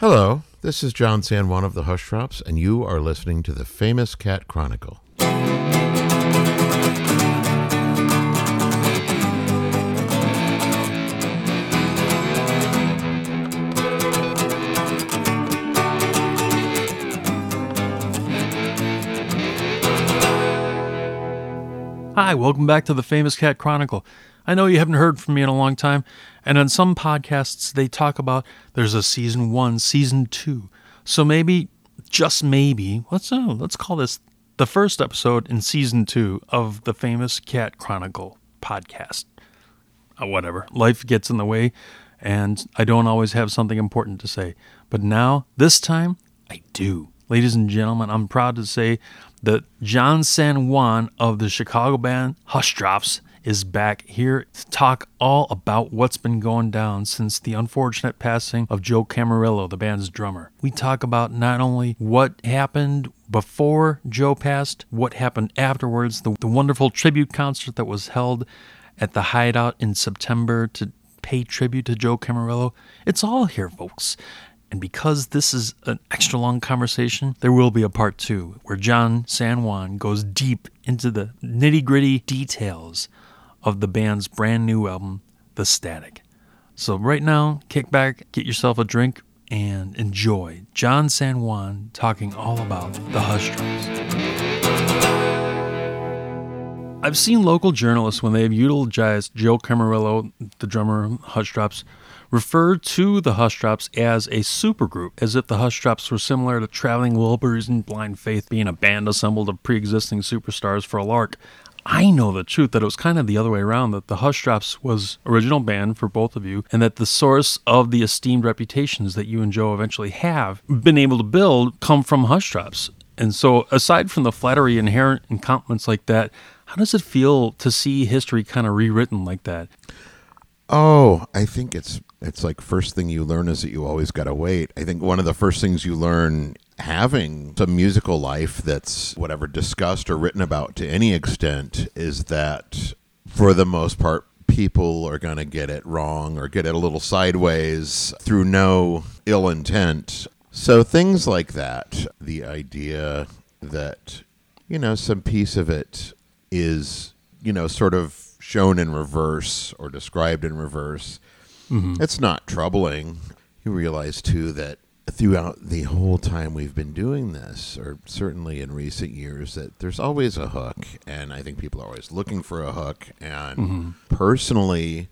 Hello, this is John San Juan of the Hushdrops, and you are listening to the Famous Cat Chronicle. Hi, welcome back to the Famous Cat Chronicle. I know you haven't heard from me in a long time, and on some podcasts they talk about there's a season one, season two. So maybe, just maybe, let's uh, let's call this the first episode in season two of the Famous Cat Chronicle podcast. Uh, whatever, life gets in the way, and I don't always have something important to say. But now, this time, I do. Ladies and gentlemen, I'm proud to say that John San Juan of the Chicago band Hushdrops is back here to talk all about what's been going down since the unfortunate passing of Joe Camarillo, the band's drummer. We talk about not only what happened before Joe passed, what happened afterwards, the, the wonderful tribute concert that was held at the Hideout in September to pay tribute to Joe Camarillo. It's all here, folks. And because this is an extra long conversation, there will be a part two where John San Juan goes deep into the nitty gritty details of the band's brand new album, The Static. So, right now, kick back, get yourself a drink, and enjoy John San Juan talking all about the Hushdrops. I've seen local journalists, when they have utilized Joe Camarillo, the drummer of Hushdrops, refer to the Hushdrops as a supergroup, as if the Hushdrops were similar to Traveling Wilburys and Blind Faith being a band assembled of pre existing superstars for a lark. I know the truth that it was kind of the other way around, that the Hushdrops was original band for both of you, and that the source of the esteemed reputations that you and Joe eventually have been able to build come from Hushdrops. And so, aside from the flattery inherent in compliments like that, how does it feel to see history kind of rewritten like that? Oh, I think it's it's like first thing you learn is that you always got to wait. I think one of the first things you learn having some musical life that's whatever discussed or written about to any extent is that for the most part people are going to get it wrong or get it a little sideways through no ill intent. So things like that, the idea that you know some piece of it is you know sort of shown in reverse or described in reverse mm-hmm. it's not troubling you realize too that throughout the whole time we've been doing this or certainly in recent years that there's always a hook and i think people are always looking for a hook. And mm-hmm. personally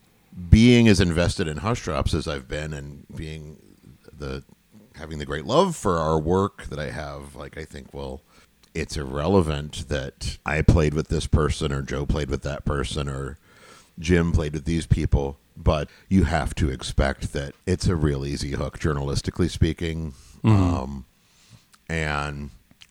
being as invested in hushdrops as i've been and being the having the great love for our work that i have like i think well it's irrelevant that I played with this person or Joe played with that person or Jim played with these people, but you have to expect that it's a real easy hook, journalistically speaking. Um, and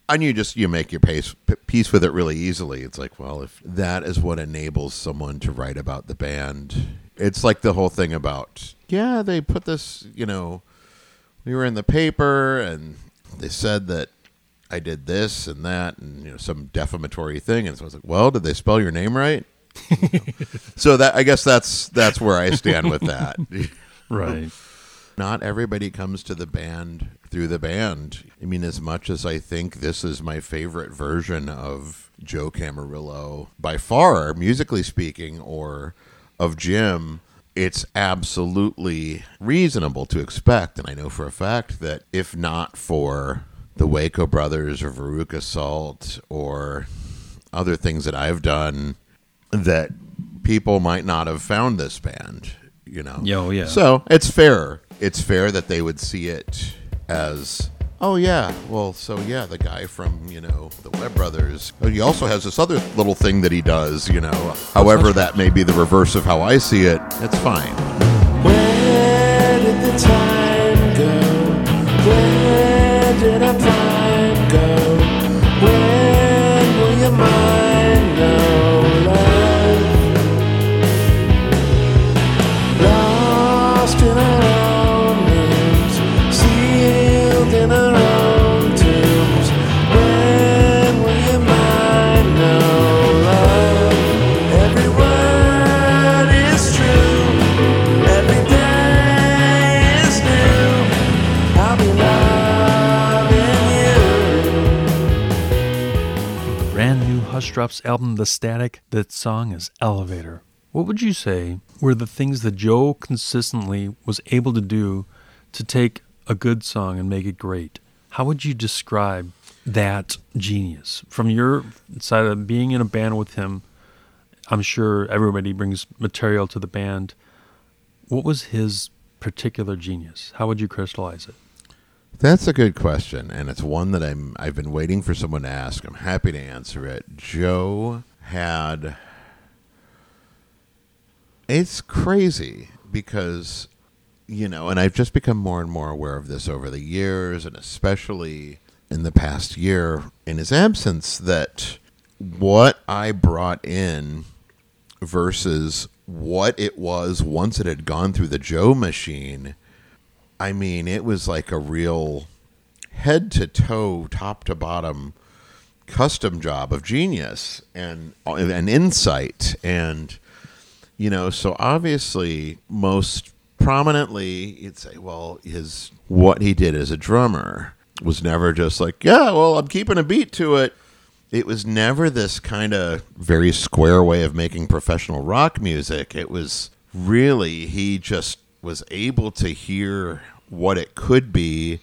and you just you make your pace, p- peace with it really easily. It's like, well, if that is what enables someone to write about the band, it's like the whole thing about yeah, they put this, you know, we were in the paper and they said that I did this and that and you know some defamatory thing and so I was like, well, did they spell your name right? So that I guess that's that's where I stand with that. Right. Not everybody comes to the band through the band. I mean, as much as I think this is my favorite version of Joe Camarillo by far, musically speaking, or of Jim, it's absolutely reasonable to expect, and I know for a fact that if not for the Waco Brothers or Veruca Salt or other things that I've done, that people might not have found this band, you know. Yo, oh, yeah. So it's fair. It's fair that they would see it as, oh yeah, well, so yeah, the guy from you know the Waco Brothers. Oh, He also has this other little thing that he does, you know. However, that may be the reverse of how I see it. It's fine. Where did the time go? Where did our prime go? When will your mind Stroups' album The Static, that song is Elevator. What would you say were the things that Joe consistently was able to do to take a good song and make it great? How would you describe that genius from your side of being in a band with him? I'm sure everybody brings material to the band. What was his particular genius? How would you crystallize it? That's a good question, and it's one that I'm I've been waiting for someone to ask. I'm happy to answer it. Joe had it's crazy because you know, and I've just become more and more aware of this over the years and especially in the past year in his absence that what I brought in versus what it was once it had gone through the Joe machine I mean, it was like a real head to toe, top to bottom custom job of genius and an insight. And you know so obviously most prominently you'd say well his what he did as a drummer was never just like yeah well i'm keeping a beat to it. It was never this kind of very square way of making professional rock music. It was really he just was able to hear what it could be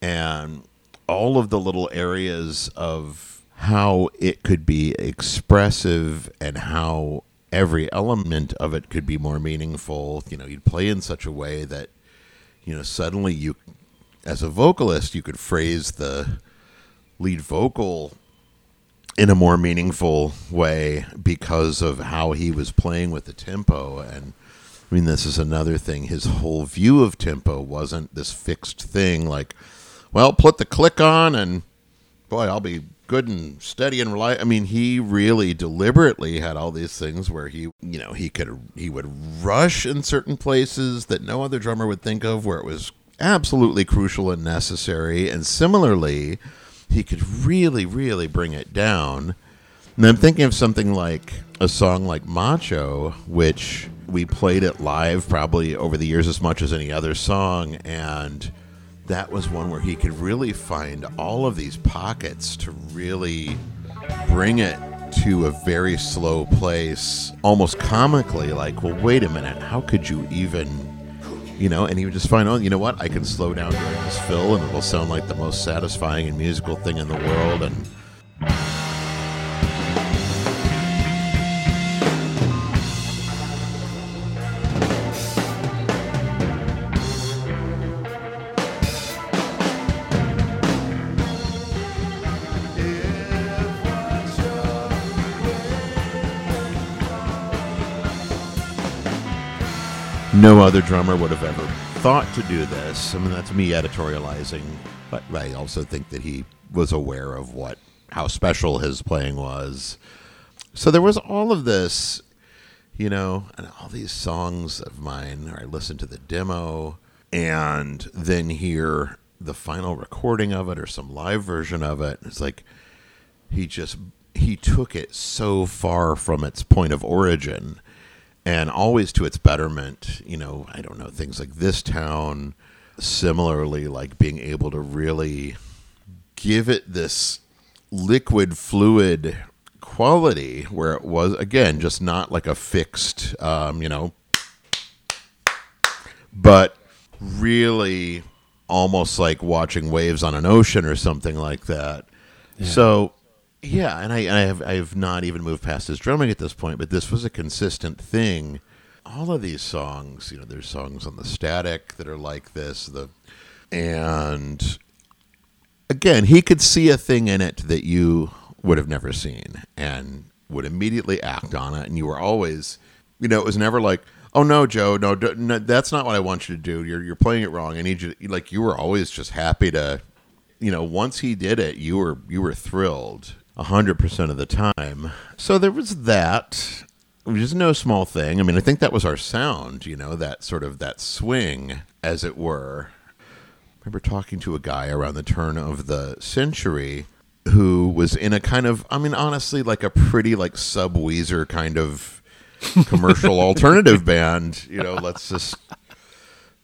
and all of the little areas of how it could be expressive and how every element of it could be more meaningful. You know, you'd play in such a way that, you know, suddenly you, as a vocalist, you could phrase the lead vocal in a more meaningful way because of how he was playing with the tempo and I mean, this is another thing. His whole view of tempo wasn't this fixed thing like, well, put the click on and boy, I'll be good and steady and reliable. I mean, he really deliberately had all these things where he, you know, he could he would rush in certain places that no other drummer would think of where it was absolutely crucial and necessary. And similarly, he could really, really bring it down. And I'm thinking of something like a song like Macho, which we played it live probably over the years as much as any other song and that was one where he could really find all of these pockets to really bring it to a very slow place almost comically like well wait a minute how could you even you know and he would just find oh you know what? I can slow down during this fill and it'll sound like the most satisfying and musical thing in the world and no other drummer would have ever thought to do this. I mean, that's me editorializing, but I also think that he was aware of what how special his playing was. So there was all of this, you know, and all these songs of mine. Or I listened to the demo and then hear the final recording of it or some live version of it. It's like he just he took it so far from its point of origin and always to its betterment. You know, I don't know things like this town. Similarly, like being able to really give it this liquid fluid quality where it was again just not like a fixed um, you know but really almost like watching waves on an ocean or something like that so yeah, and I, I have I have not even moved past his drumming at this point, but this was a consistent thing. All of these songs, you know, there's songs on the Static that are like this, the and again, he could see a thing in it that you would have never seen and would immediately act on it, and you were always, you know, it was never like. Oh no, Joe! No, no, that's not what I want you to do. You're you're playing it wrong. I need you. To, like you were always just happy to, you know. Once he did it, you were you were thrilled, 100% of the time. So there was that, which is no small thing. I mean, I think that was our sound, you know, that sort of that swing, as it were. I remember talking to a guy around the turn of the century who was in a kind of, I mean, honestly, like a pretty like sub Weezer kind of commercial alternative band. You know, let's just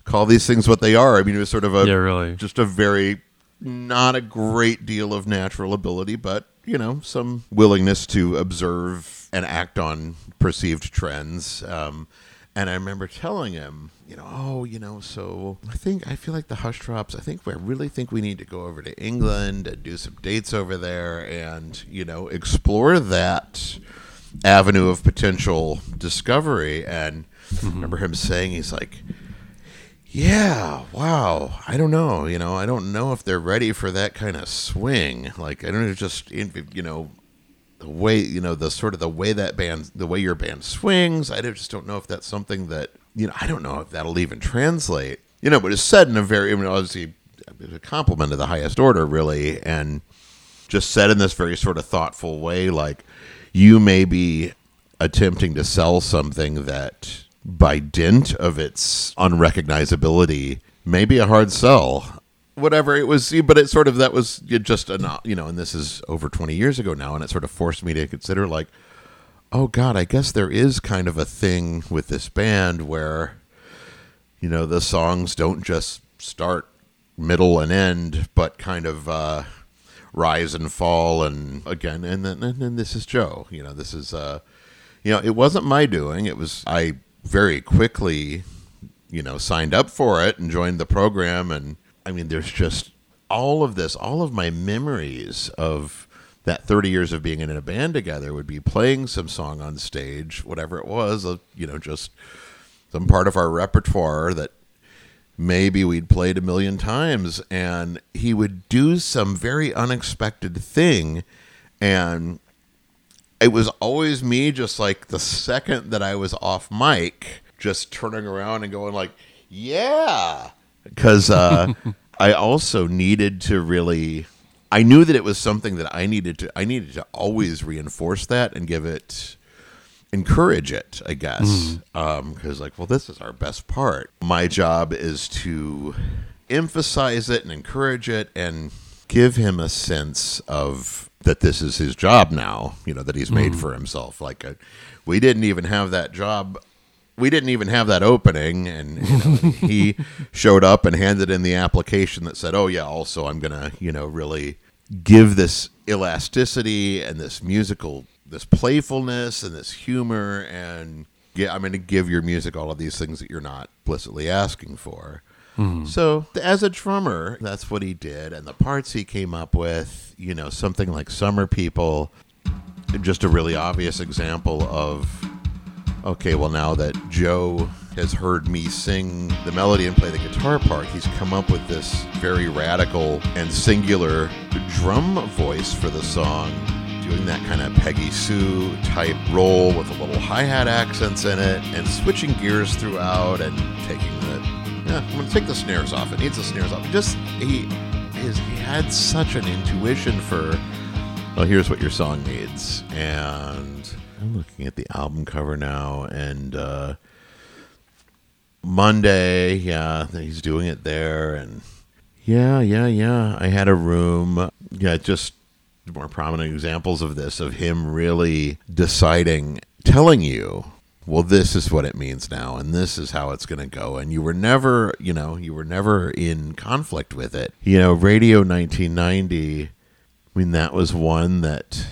call these things what they are. I mean, it was sort of a Yeah, really. just a very not a great deal of natural ability, but you know, some willingness to observe and act on perceived trends. Um, and I remember telling him, you know, oh, you know, so I think I feel like the Hushdrops. I think I really think we need to go over to England and do some dates over there, and you know, explore that avenue of potential discovery. And I remember him saying, he's like, yeah, wow. I don't know. You know, I don't know if they're ready for that kind of swing. Like, I don't know, just you know, the way you know the sort of the way that band, the way your band swings. I just don't know if that's something that you know. I don't know if that'll even translate. You know, but it's said in a very, I mean, obviously, a compliment of the highest order, really, and just said in this very sort of thoughtful way, like you may be attempting to sell something that by dint of its unrecognizability may be a hard sell whatever it was but it sort of that was just a you know and this is over 20 years ago now and it sort of forced me to consider like oh god i guess there is kind of a thing with this band where you know the songs don't just start middle and end but kind of uh rise and fall and again and then and then this is joe you know this is uh you know it wasn't my doing. It was i very quickly you know signed up for it and joined the program. And i mean there's just all of this all of my memories of that 30 years of being in a band together would be playing some song on stage whatever it was you know just some part of our repertoire that maybe we'd played a million times. And he would do some very unexpected thing. And it was always me just like the second that I was off mic just turning around and going like yeah. Because uh, I also needed to really I knew that it was something that I needed to I needed to always reinforce that and give it encourage it I guess. Because like well this is our best part. My job is to emphasize it and encourage it and give him a sense of that this is his job now you know that he's made for himself. Like uh, we didn't even have that job we didn't even have that opening and you know, he showed up and handed in the application that said oh yeah also i'm gonna you know really give this elasticity and this musical this playfulness and this humor and yeah i'm gonna give your music all of these things that you're not explicitly asking for. So as a drummer that's what he did and the parts he came up with you know something like summer people just a really obvious example of okay, well, now that Joe has heard me sing the melody and play the guitar part, he's come up with this very radical and singular drum voice for the song, doing that kind of Peggy Sue type roll with a little hi hat accents in it, and switching gears throughout and taking the. Yeah, I'm gonna take the snares off. It needs the snares off. Just he is he had such an intuition for well, here's what your song needs. And I'm looking at the album cover now, and uh, Monday, yeah, he's doing it there, and yeah, yeah, yeah. I had a room, yeah, just more prominent examples of this of him really deciding, telling you. Well, this is what it means now, and this is how it's going to go. And you were never, you know, you were never in conflict with it. You know, Radio 1990 I mean, that was one that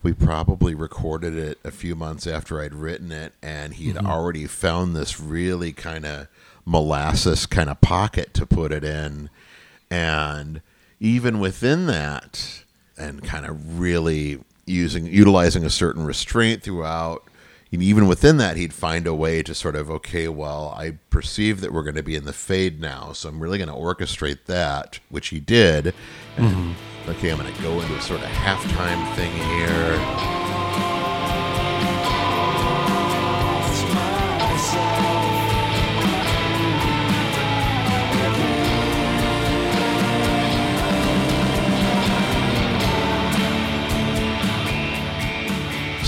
we probably recorded it a few months after I'd written it, and he had mm-hmm. already found this really kind of molasses kind of pocket to put it in. And even within that, and kind of really using utilizing a certain restraint throughout. And even within that, he'd find a way to sort of okay, well, I perceive that we're going to be in the fade now, so I'm really going to orchestrate that, which he did. And, mm-hmm. Okay, I'm going to go into a sort of halftime thing here.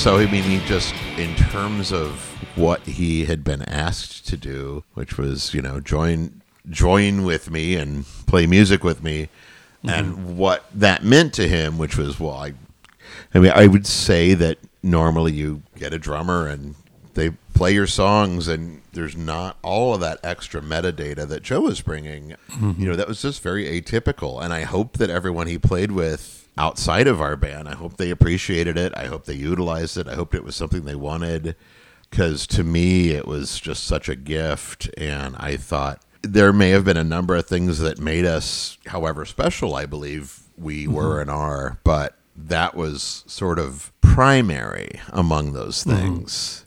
So I mean, he just in terms of what he had been asked to do, which was you know join join with me and play music with me, mm-hmm. and what that meant to him, which was well, I, I mean, I would say that normally you get a drummer and they play your songs and there's not all of that extra metadata that Joe was bringing. Mm-hmm. You know, that was just very atypical. And I hope that everyone he played with outside of our band. I hope they appreciated it. I hope they utilized it. I hoped it was something they wanted because to me it was just such a gift and I thought there may have been a number of things that made us however special I believe we mm-hmm. were and are, but that was sort of primary among those mm-hmm. things.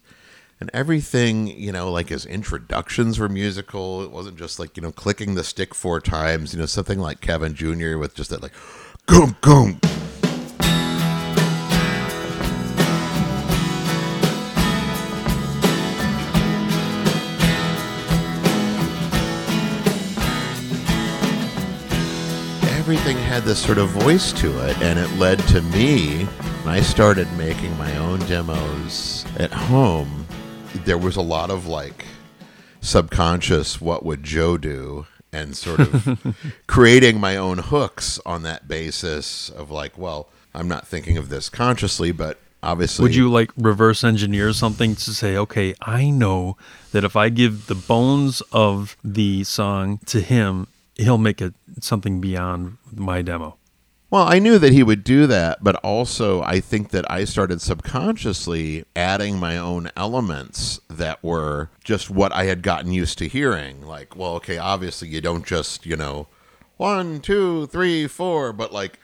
And everything, you know, like his introductions were musical. It wasn't just like, you know, clicking the stick four times, you know, something like Kevin Jr. with just that like goom goom. everything had this sort of voice to it, and it led to me. When I started making my own demos at home, there was a lot of like subconscious, what would Joe do? And sort of creating my own hooks on that basis of like, well, I'm not thinking of this consciously, but obviously. Would you like reverse engineer something to say, okay, I know that if I give the bones of the song to him, he'll make it something beyond my demo. Well, I knew that he would do that, but also I think that I started subconsciously adding my own elements that were just what I had gotten used to hearing. Like, well, okay, obviously you don't just, you know, one, two, three, four, but like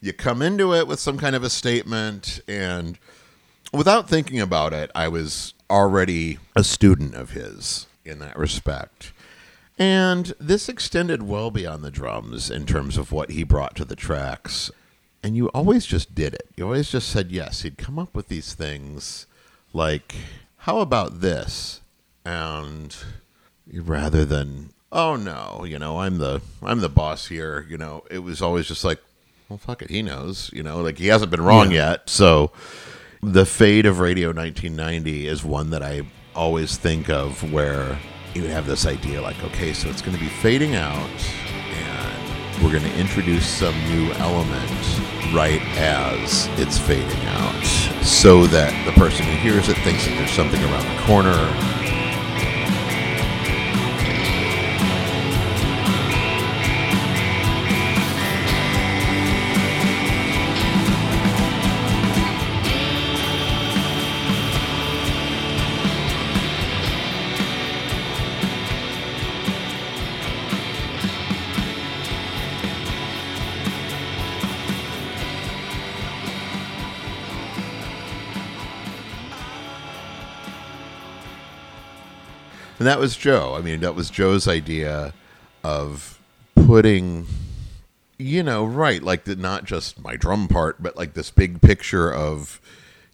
you come into it with some kind of a statement and without thinking about it, I was already a student of his in that respect. And this extended well beyond the drums in terms of what he brought to the tracks. And you always just did it. You always just said yes. He'd come up with these things like, how about this? And rather than, oh no, you know, I'm the I'm the boss here, you know, it was always just like, well fuck it, he knows, you know, like he hasn't been wrong yet. So the fate of Radio 1990 is one that I always think of where you have this idea like, okay, so it's going to be fading out, and we're going to introduce some new element right as it's fading out, so that the person who hears it thinks that there's something around the corner. And that was Joe. I mean, that was Joe's idea of putting, you know, right, like the, not just my drum part, but like this big picture of,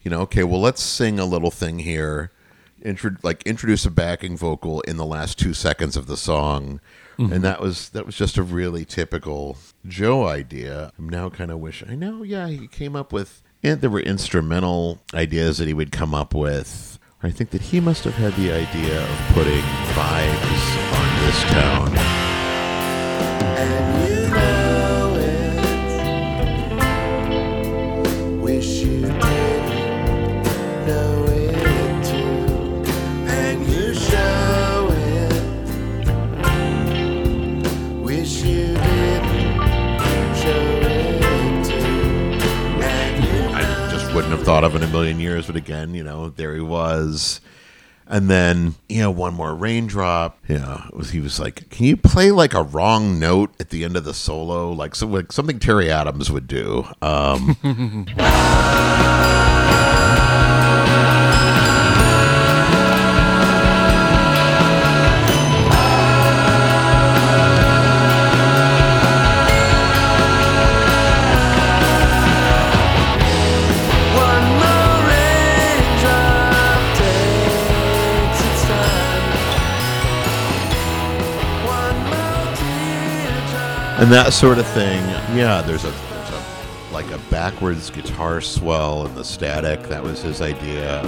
you know, okay, well, let's sing a little thing here, intro, like introduce a backing vocal in the last two seconds of the song. And mm-hmm. that was that was just a really typical Joe idea. I'm now kind of wish I know. Yeah, he came up with. And there were instrumental ideas that he would come up with. I think that he must have had the idea of putting vibes on this town. Thought of in a million years, but again, you know, there he was. And then, you know, one more raindrop. Yeah, it was, he was like, "Can you play like a wrong note at the end of the solo, like, so, like something Terry Adams would do?" Um, and that sort of thing. Yeah, there's a there's a like a backwards guitar swell in the static. That was his idea.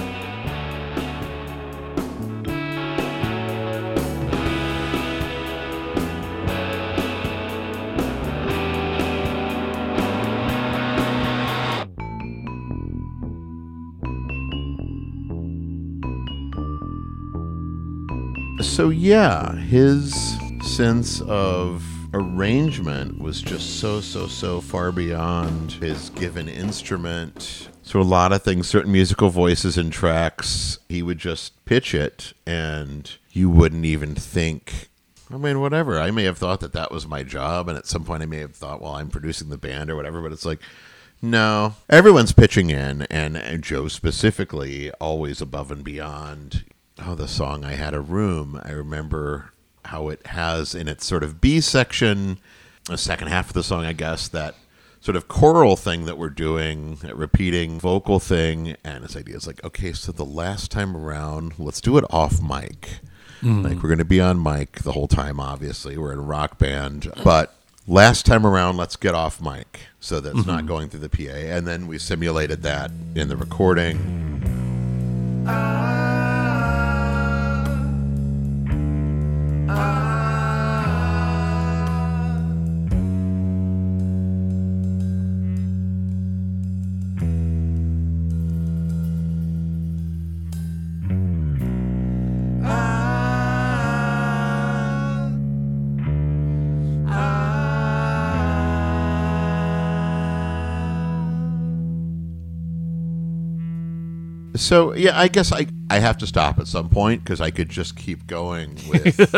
So yeah, his sense of arrangement was just so, so, so far beyond his given instrument. So, a lot of things, certain musical voices and tracks, he would just pitch it, and you wouldn't even think. I mean, whatever. I may have thought that that was my job, and at some point I may have thought, well, I'm producing the band or whatever, but it's like, no. Everyone's pitching in, and, and Joe specifically, always above and beyond. Oh, the song I Had a Room. I remember how it has in its sort of B section, the second half of the song, I guess, that sort of choral thing that we're doing, that repeating vocal thing. And his idea is like, okay, so the last time around, let's do it off mic. Mm. Like, we're going to be on mic the whole time, obviously. We're in a rock band. But last time around, let's get off mic so that's not mm-hmm. going through the PA. And then we simulated that in the recording. Ah. I So yeah, I guess I I have to stop at some point because I could just keep going with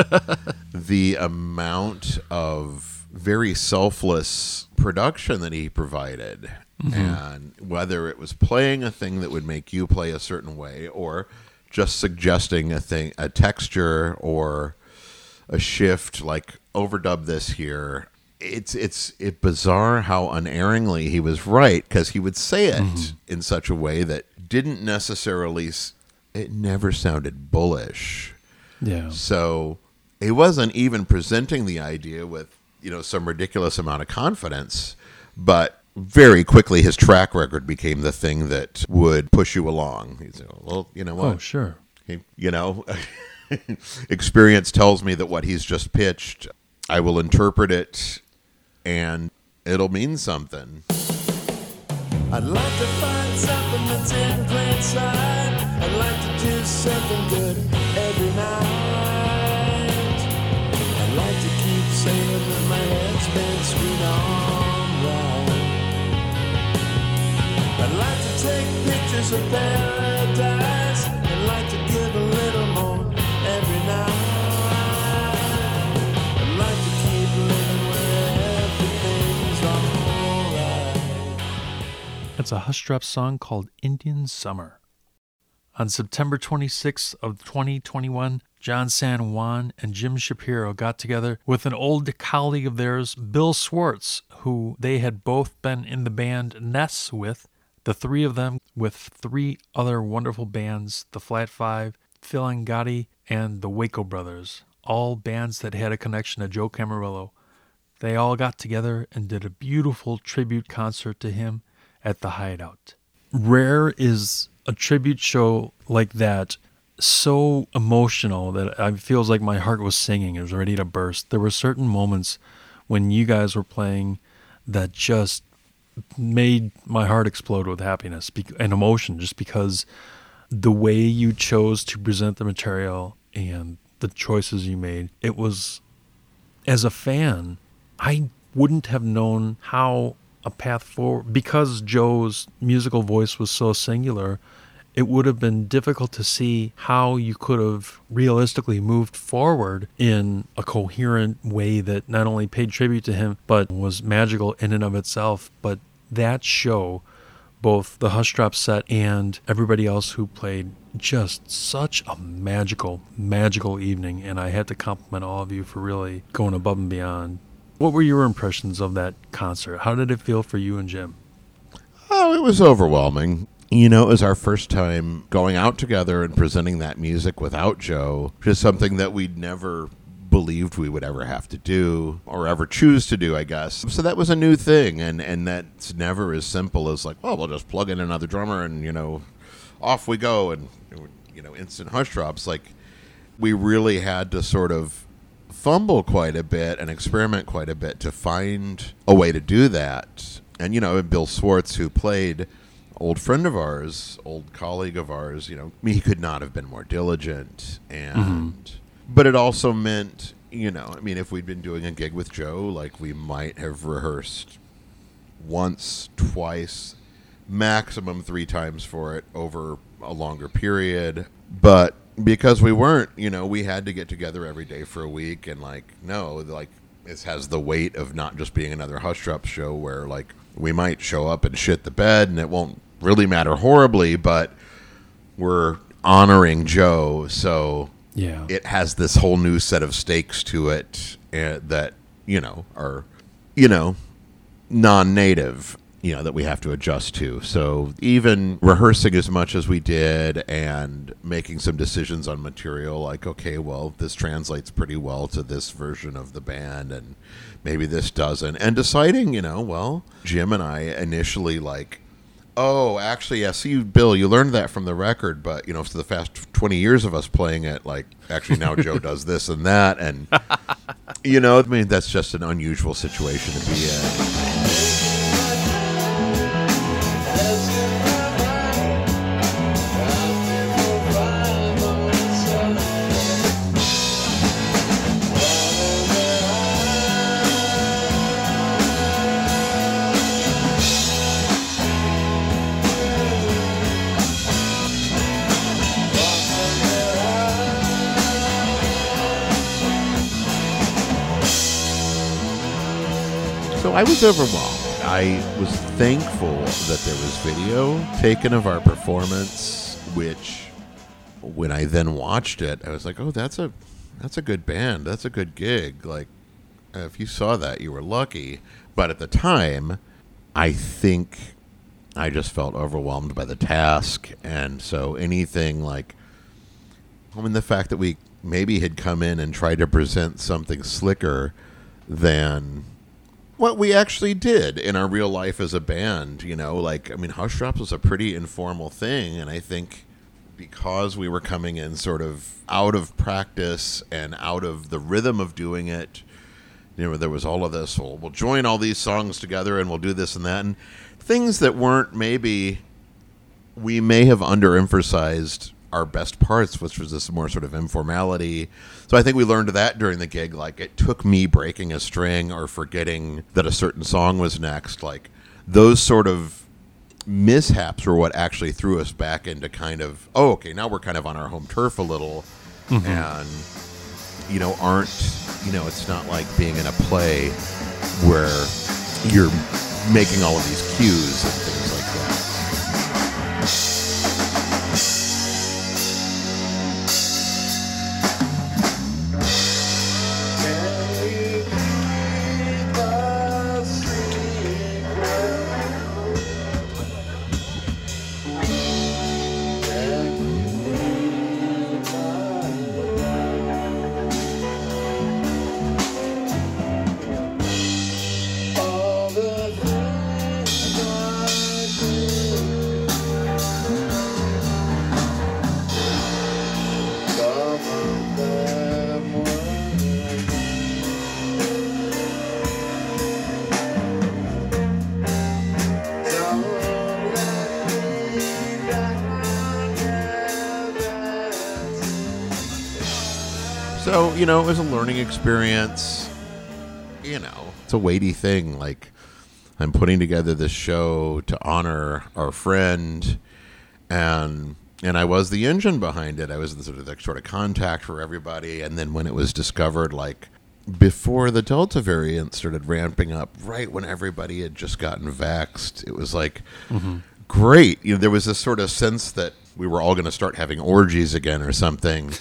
the amount of very selfless production that he provided, mm-hmm. and whether it was playing a thing that would make you play a certain way, or just suggesting a thing, a texture, or a shift, like overdub this here. It's it's it bizarre how unerringly he was right because he would say it mm-hmm. in such a way that didn't necessarily. It never sounded bullish. Yeah. So he wasn't even presenting the idea with, you know, some ridiculous amount of confidence, but very quickly his track record became the thing that would push you along. He's like, well, you know what? Oh, sure. He- you know, experience tells me that what he's just pitched, I will interpret it and it'll mean something. I'd like to find something that's in plain sight. I'd like to do something good every night. I'd like to keep saying that my head's been screwed on. I'd like to take pictures of. It's a Hushdrop song called Indian Summer. On September 26th of 2021, John San Juan and Jim Shapiro got together with an old colleague of theirs, Bill Swartz, who they had both been in the band Ness with. The three of them with three other wonderful bands, the Flat Five, Phil Angotti, and the Waco Brothers, all bands that had a connection to Joe Camarillo. They all got together and did a beautiful tribute concert to him at the Hideout. Rare is a tribute show like that so emotional that it feels like my heart was singing. It was ready to burst. There were certain moments when you guys were playing that just made my heart explode with happiness and emotion just because the way you chose to present the material and the choices you made, it was as a fan, I wouldn't have known how a path forward because Joe's musical voice was so singular. It would have been difficult to see how you could have realistically moved forward in a coherent way that not only paid tribute to him, but was magical in and of itself. But that show, both the Hushdrop set and everybody else who played, just such a magical, magical evening. And I had to compliment all of you for really going above and beyond. What were your impressions of that concert? How did it feel for you and Jim? Oh, it was overwhelming. You know, it was our first time going out together and presenting that music without Joe, just something that we'd never believed we would ever have to do or ever choose to do, I guess. So that was a new thing, and, and that's never as simple as like, well, we'll just plug in another drummer and, you know, off we go and, you know, instant hushdrops. Like, we really had to sort of fumble quite a bit and experiment quite a bit to find a way to do that. And you know, Bill Swartz, who played old friend of ours, old colleague of ours, you know, he could not have been more diligent and mm-hmm. but it also meant you know, I mean, if we'd been doing a gig with Joe, like we might have rehearsed once, twice, maximum three times for it over a longer period. But because we weren't, you know, we had to get together every day for a week, and like, no, like this has the weight of not just being another Hushdrops show where like we might show up and shit the bed, and it won't really matter horribly, but we're honoring Joe, so Yeah. it has this whole new set of stakes to it uh, that you know are you know non-native you know that we have to adjust to so even rehearsing as much as we did and making some decisions on material like okay well this translates pretty well to this version of the band and maybe this doesn't and deciding you know well jim and i initially like Oh, actually, yeah. See, Bill, you learned that from the record, but you know, for the past twenty years of us playing it, like actually now Joe does this and that, and you know, I mean, that's just an unusual situation to be in. I was overwhelmed. I was thankful that there was video taken of our performance, which when I then watched it, I was like, "Oh, that's a that's a good band. That's a good gig." Like if you saw that, you were lucky. But at the time, I think I just felt overwhelmed by the task, and so anything like I mean, the fact that we maybe had come in and tried to present something slicker than what we actually did in our real life as a band. You know, like, I mean, Hushdrops was a pretty informal thing, and I think because we were coming in sort of out of practice and out of the rhythm of doing it, you know, there was all of this, well, we'll join all these songs together and we'll do this and that, and things that weren't maybe we may have underemphasized our best parts, which was this more sort of informality. So I think we learned that during the gig. Like it took me breaking a string or forgetting that a certain song was next. Like those sort of mishaps were what actually threw us back into kind of oh okay now we're kind of on our home turf a little mm-hmm. and you know aren't you know it's not like being in a play where you're making all of these cues and things like that know, it was a learning experience. You know, it's a weighty thing. Like, I'm putting together this show to honor our friend, and and I was the engine behind it. I was the sort of the sort of contact for everybody. And then when it was discovered, like before the Delta variant started ramping up, right when everybody had just gotten vaxxed, it was like mm-hmm. great. You know, there was this sort of sense that we were all going to start having orgies again or something.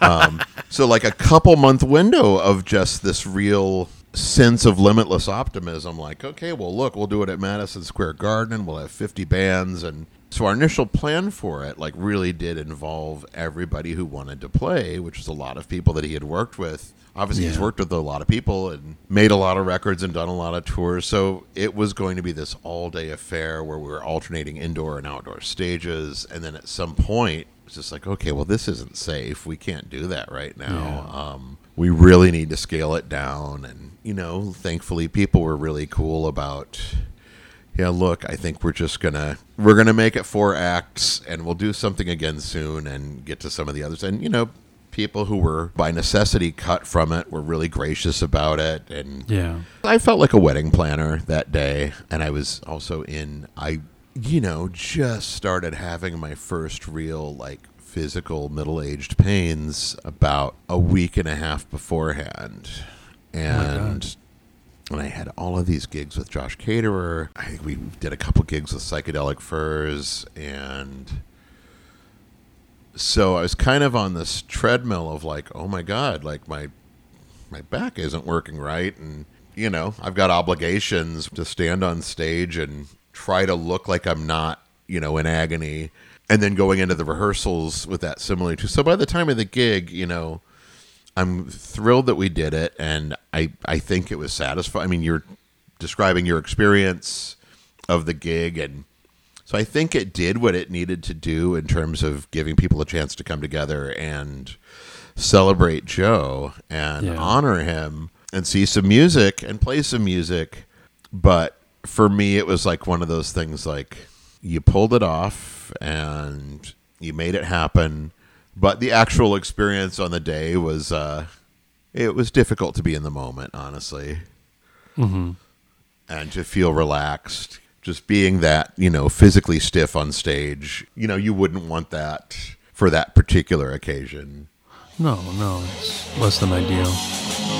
um, so, like a couple month window of just this real sense of limitless optimism. Like, okay, well, look, we'll do it at Madison Square Garden. We'll have 50 bands. And so, our initial plan for it, like, really did involve everybody who wanted to play, which was a lot of people that he had worked with. Obviously, he's worked with a lot of people and made a lot of records and done a lot of tours. So it was going to be this all day affair where we were alternating indoor and outdoor stages. And then at some point, it's just like, okay, well, this isn't safe. We can't do that right now. Um, we really need to scale it down. And, you know, thankfully, people were really cool about yeah look i think we're just gonna we're gonna make it four acts and we'll do something again soon and get to some of the others and you know people who were by necessity cut from it were really gracious about it and Yeah. I felt like a wedding planner that day, and I was also in. I, you know, just started having my first real like physical middle aged pains about a week and a half beforehand, oh and. And I had all of these gigs with Josh Caterer. I think we did a couple gigs with Psychedelic Furs, and so I was kind of on this treadmill of like, oh my god, like my my back isn't working right. And you know i've got obligations to stand on stage and try to look like i'm not you know in agony. And then going into the rehearsals with that similar too. So by the time of the gig you know i'm thrilled that we did it and i i think it was satisfying i mean you're describing your experience of the gig and so I think it did what it needed to do in terms of giving people a chance to come together and celebrate Joe and Yeah. honor him and see some music and play some music. But for me, it was like one of those things like you pulled it off and you made it happen. But the actual experience on the day was, uh, it was difficult to be in the moment, honestly and to feel relaxed. Just being that, you know, physically stiff on stage, you know, you wouldn't want that for that particular occasion. No, no, it's less than ideal.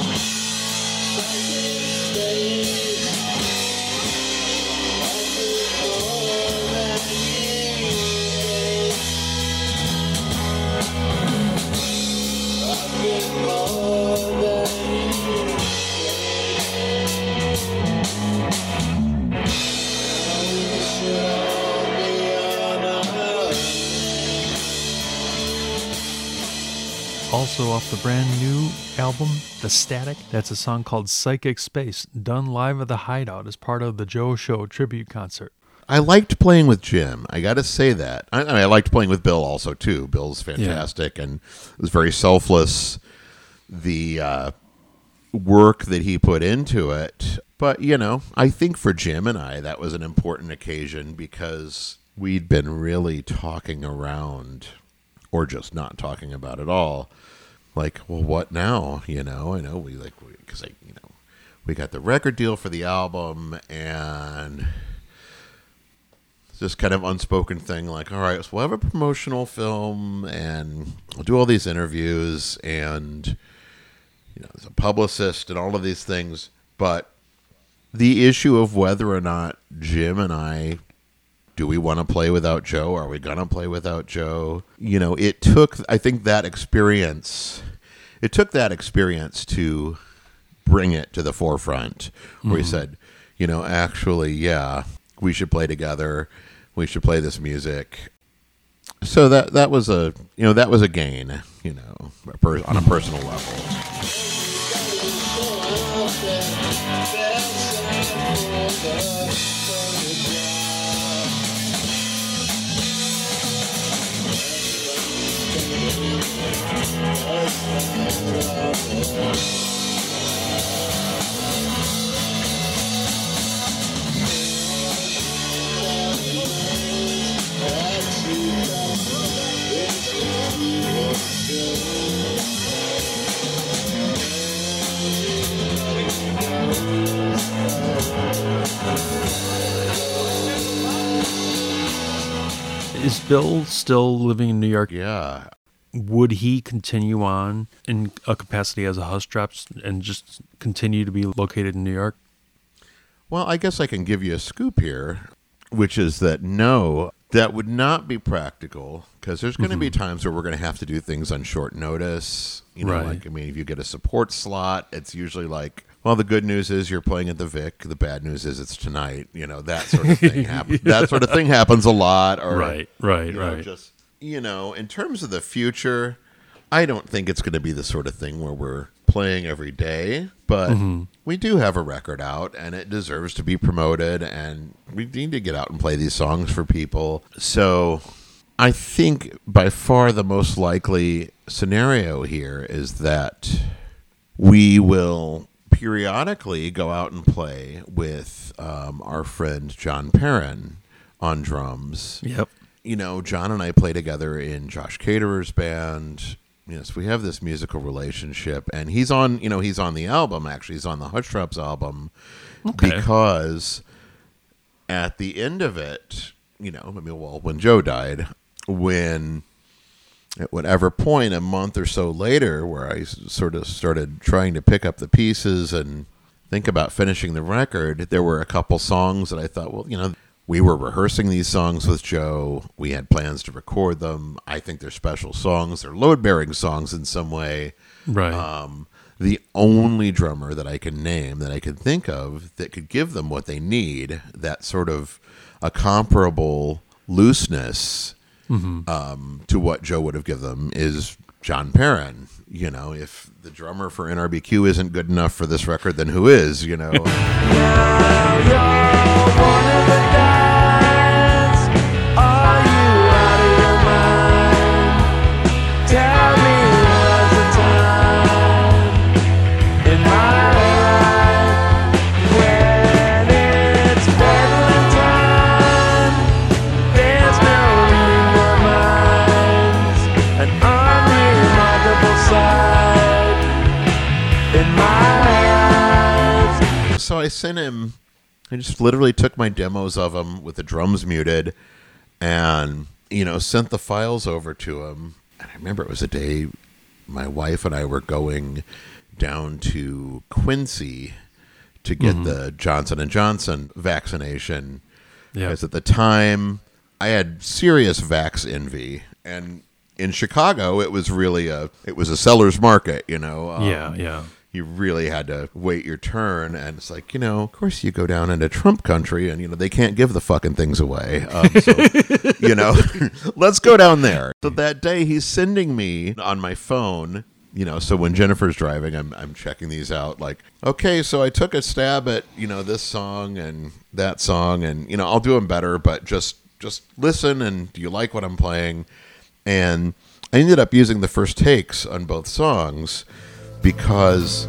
Also off the brand new album, The Static, that's a song called Psychic Space, done live at the Hideout as part of the Joe Show tribute concert. I liked playing with Jim. I got to say that. I, I liked playing with Bill also too. Bill's fantastic and was very selfless. The uh, work that he put into it, but you know, I think for Jim and I, that was an important occasion because we'd been really talking around, or just not talking about it all. Like, well, what now? You know, I know we like because I, you know, we got the record deal for the album and this kind of unspoken thing like all right so we'll have a promotional film and we'll do all these interviews and you know there's a publicist and all of these things but the issue of whether or not jim and i do we want to play without joe? Are we going to play without joe? You know it took i think that experience it took that experience to bring it to the forefront. Where he mm-hmm. said you know actually yeah we should play together. We should play this music. So that that was a you know that was a gain you know on a personal level Bill still living in New York? yeah Would he continue on in a capacity as a Hushdrops and just continue to be located in New York? Well, I guess I can give you a scoop here, which is that no, that would not be practical because there's going to be mm-hmm. times where we're going to have to do things on short notice. You know, Right. like I mean, if you get a support slot, it's usually like, well, the good news is you're playing at the Vic. The bad news is it's tonight. You know, that sort of thing happens. That sort of thing happens a lot. Or Right, right, you know, right. Just you know, in terms of the future, I don't think it's going to be the sort of thing where we're playing every day, but Mm-hmm. we do have a record out and it deserves to be promoted and we need to get out and play these songs for people. So I think by far the most likely scenario here is that we will periodically go out and play with um, our friend John Perrin on drums Yep. You know, John and I play together in Josh Caterer's band. Yes, we have this musical relationship, and he's on. You know, he's on the album. Actually, he's on the Hushdrops album Okay. because at the end of it, you know, I mean, well, when Joe died, when at whatever point, a month or so later, where I sort of started trying to pick up the pieces and think about finishing the record, there were a couple songs that I thought, well, you know, we were rehearsing these songs with Joe. We had plans to record them. I think they're special songs. They're load bearing songs in some way. Right. Um, the only drummer that I can name that I can think of that could give them what they need, that sort of a comparable looseness um, to what Joe would have given them, is John Perrin. You know, if the drummer for NRBQ isn't good enough for this record, then who is? You know, I sent him. I just literally took my demos of him with the drums muted, and you know sent the files over to him. And I remember it was a day my wife and I were going down to Quincy to get the Johnson and Johnson vaccination. Yeah. Because at the time I had serious vax envy, and in Chicago it was really a it was a seller's market. You know. Um, yeah, yeah. You really had to wait your turn. And it's like you know of course you go down into trump country and you know they can't give the fucking things away. Um, so, you know let's go down there. So that day he's sending me on my phone you know so when jennifer's driving i'm, I'm checking these out like okay so i took a stab at you know this song and that song and you know i'll do them better but just just listen and do you like what i'm playing? And i ended up using the first takes on both songs because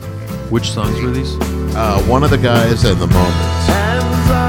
Which songs were these? uh, one of the guys and the moments.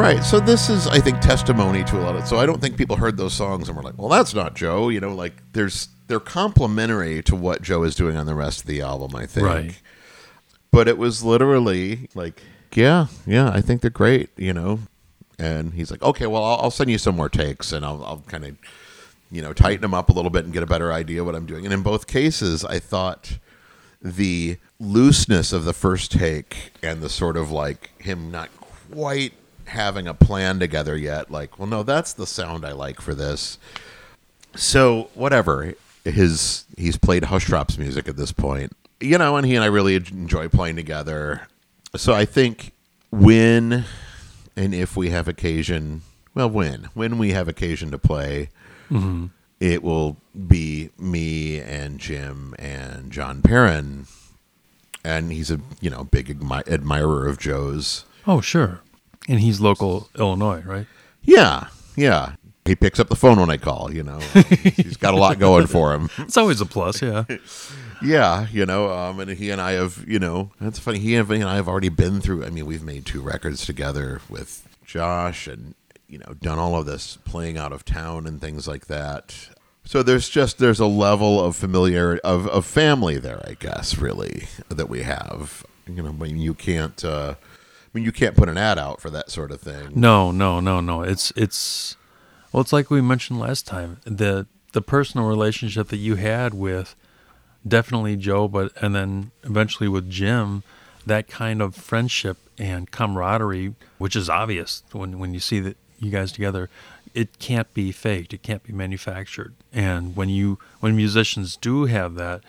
Right. So this is, I think, testimony to a lot of. So I don't think people heard those songs and were like, "Well, that's not Joe." You know, like there's they're complementary to what Joe is doing on the rest of the album. I think. Right. But it was literally like, yeah, yeah, I think they're great. You know, and he's like, okay, well, I'll, I'll send you some more takes, and I'll, I'll kind of, you know, tighten them up a little bit and get a better idea what I'm doing. And in both cases, I thought the looseness of the first take and the sort of like him not quite having a plan together yet like well no that's the sound i like for this. So whatever. His he's played hushdrops music at this point you know and he and i really enjoy playing together. So i think when and if we have occasion well when when we have occasion to play mm-hmm. it will be me and jim and john perrin. And he's a you know big admi- admirer of joe's. Oh, sure. And he's local Illinois, right? yeah yeah he picks up the phone when i call you know he's got a lot going for him It's always a plus, yeah. Yeah, you know, um, and he and I have, you know, that's funny. He and I have already been through. I mean, we've made two records together with Josh, and you know, done all of this playing out of town and things like that. So there's just there's a level of familiarity of, of family there, I guess, really that we have. You know, I mean, you can't. Uh, mean, you can't put an ad out for that sort of thing. No, no, no, no. It's it's well, it's like we mentioned last time. The the personal relationship that you had with definitely Joe, but and then eventually with Jim, that kind of friendship and camaraderie, which is obvious when when you see that you guys together, it can't be faked. It can't be manufactured. And when you when musicians do have that,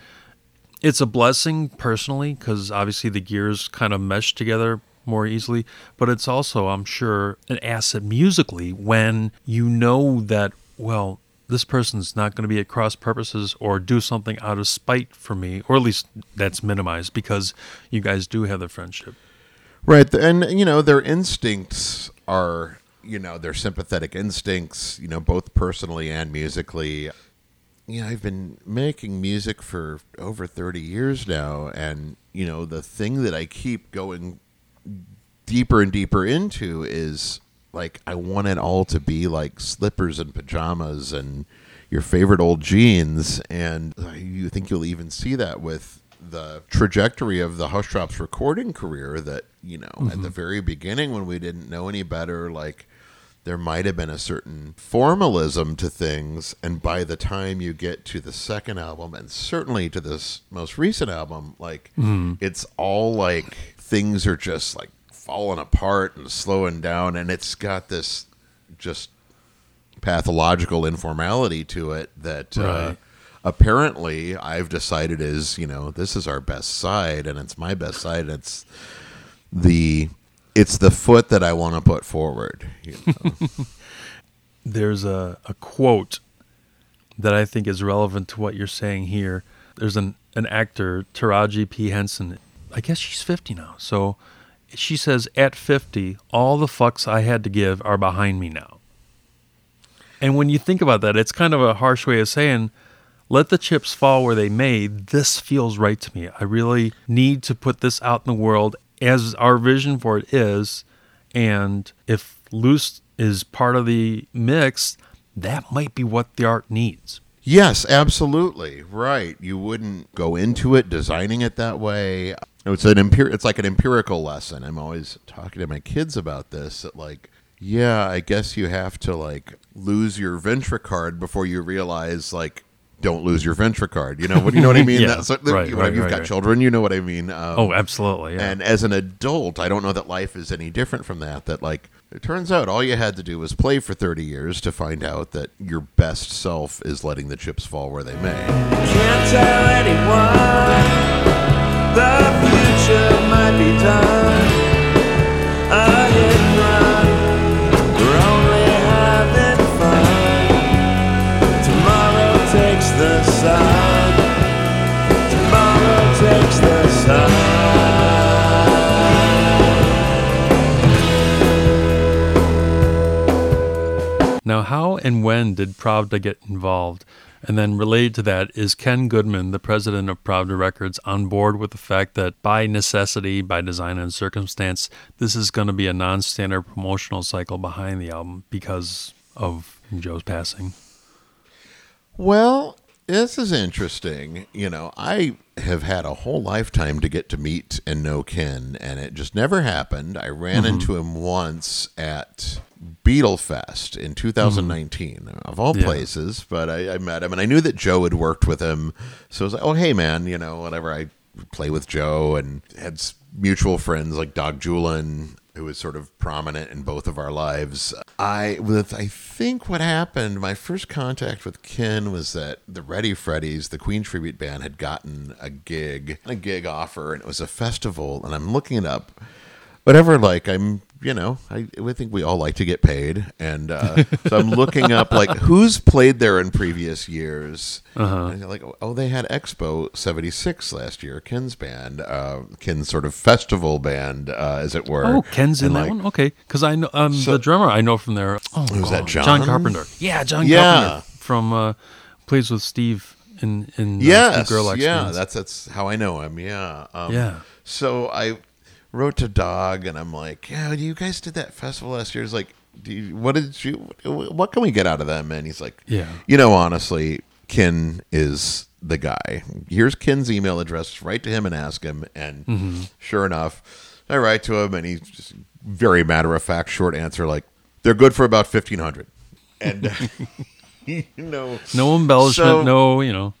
it's a blessing personally because obviously the gears kind of mesh together more easily but it's also i'm sure an asset musically when you know that well, this person's not going to be at cross purposes or do something out of spite for me, or at least that's minimized because you guys do have the friendship. Right, and you know their instincts are, you know, their sympathetic instincts, you know, both personally and musically. You know, I've been making music for over 30 years now and, you know, the thing that I keep going deeper and deeper into is like I want it all to be like slippers and pajamas and your favorite old jeans. And you think you'll even see that with the trajectory of the Hushdrops recording career that, you know, at the mm-hmm. very beginning when we didn't know any better, like there might have been a certain formalism to things. And by the time you get to the second album, and certainly to this most recent album, like it's all like things are just like falling apart and slowing down. And it's got this just pathological informality to it that uh, apparently I've decided is you know this is our best side and it's my best side. It's the it's the foot that I want to put forward. you know. There's a, a quote that I think is relevant to what you're saying here. There's an, an actor, Taraji P. Henson. I guess she's 50 now. So she says, At 50, all the fucks I had to give are behind me now. And when you think about that, it's kind of a harsh way of saying, let the chips fall where they may. This feels right to me. I really need to put this out in the world as our vision for it is. And if loose is part of the mix, that might be what the art needs. Yes, absolutely. Right. You wouldn't go into it designing it that way. It's an empir- it's like an empirical lesson. I'm always talking to my kids about this that like yeah, I guess you have to like lose your venture card before you realize like don't lose your venture card. You know what you know what I mean? Yeah, That's what, right, you- right, you've right, got right. children, you know what I mean. Um, Oh, absolutely. Yeah. and as an adult, I don't know that life is any different from that. That, like, it turns out all you had to do was play for 30 years to find out that your best self is letting the chips fall where they may. Can't tell anyone the future might be done. A Now, how and when did Pravda get involved? And then related to that, is Ken Goodman, the president of Pravda Records, on board with the fact that by necessity, by design and circumstance, this is going to be a non standard promotional cycle behind the album because of Joe's passing? Well, this is interesting. You know, I have had a whole lifetime to get to meet and know Ken, and it just never happened. I ran mm-hmm. into him once at Beatle Fest in 2019, mm-hmm. of all Yeah. places, but I, I met him, and I knew that Joe had worked with him. So I was like, oh, hey, man, you know, whatever. I play with Joe and had mutual friends like Doug Julin, who was sort of prominent in both of our lives. I with I think what happened, my first contact with Ken was that the Ready Freddies, the Queen tribute band, had gotten a gig, a gig offer, and it was a festival. And I'm looking it up. Whatever, like I'm, you know, I, I think we all like to get paid, and uh, so I'm looking up like who's played there in previous years. Uh-huh. And like, oh, they had Expo '76 last year. Ken's band, uh, Ken's sort of festival band, uh, as it were. Oh, Ken's in And, that one? Okay. Because I know um, So- the drummer I know from there. Oh, Who's that, God. John? Carpenter. Yeah, John Yeah. Carpenter from uh, plays with Steve in, in uh, Yes, Steve Gerlach's yeah, bands. that's that's how I know him. Yeah, um, Yeah. So I wrote to Dog, and I'm like, "Yeah, you guys did that festival last year." He's like, Do you, "What did you? What can we get out of them?" And he's like, Yeah. you know, honestly, Ken is the guy. Here's Ken's email address. Write to him and ask him." And Mm-hmm. sure enough, I write to him, and he's just very matter of fact, short answer, like, "They're good for about fifteen hundred. And you know, No embellishment, So- no, you know.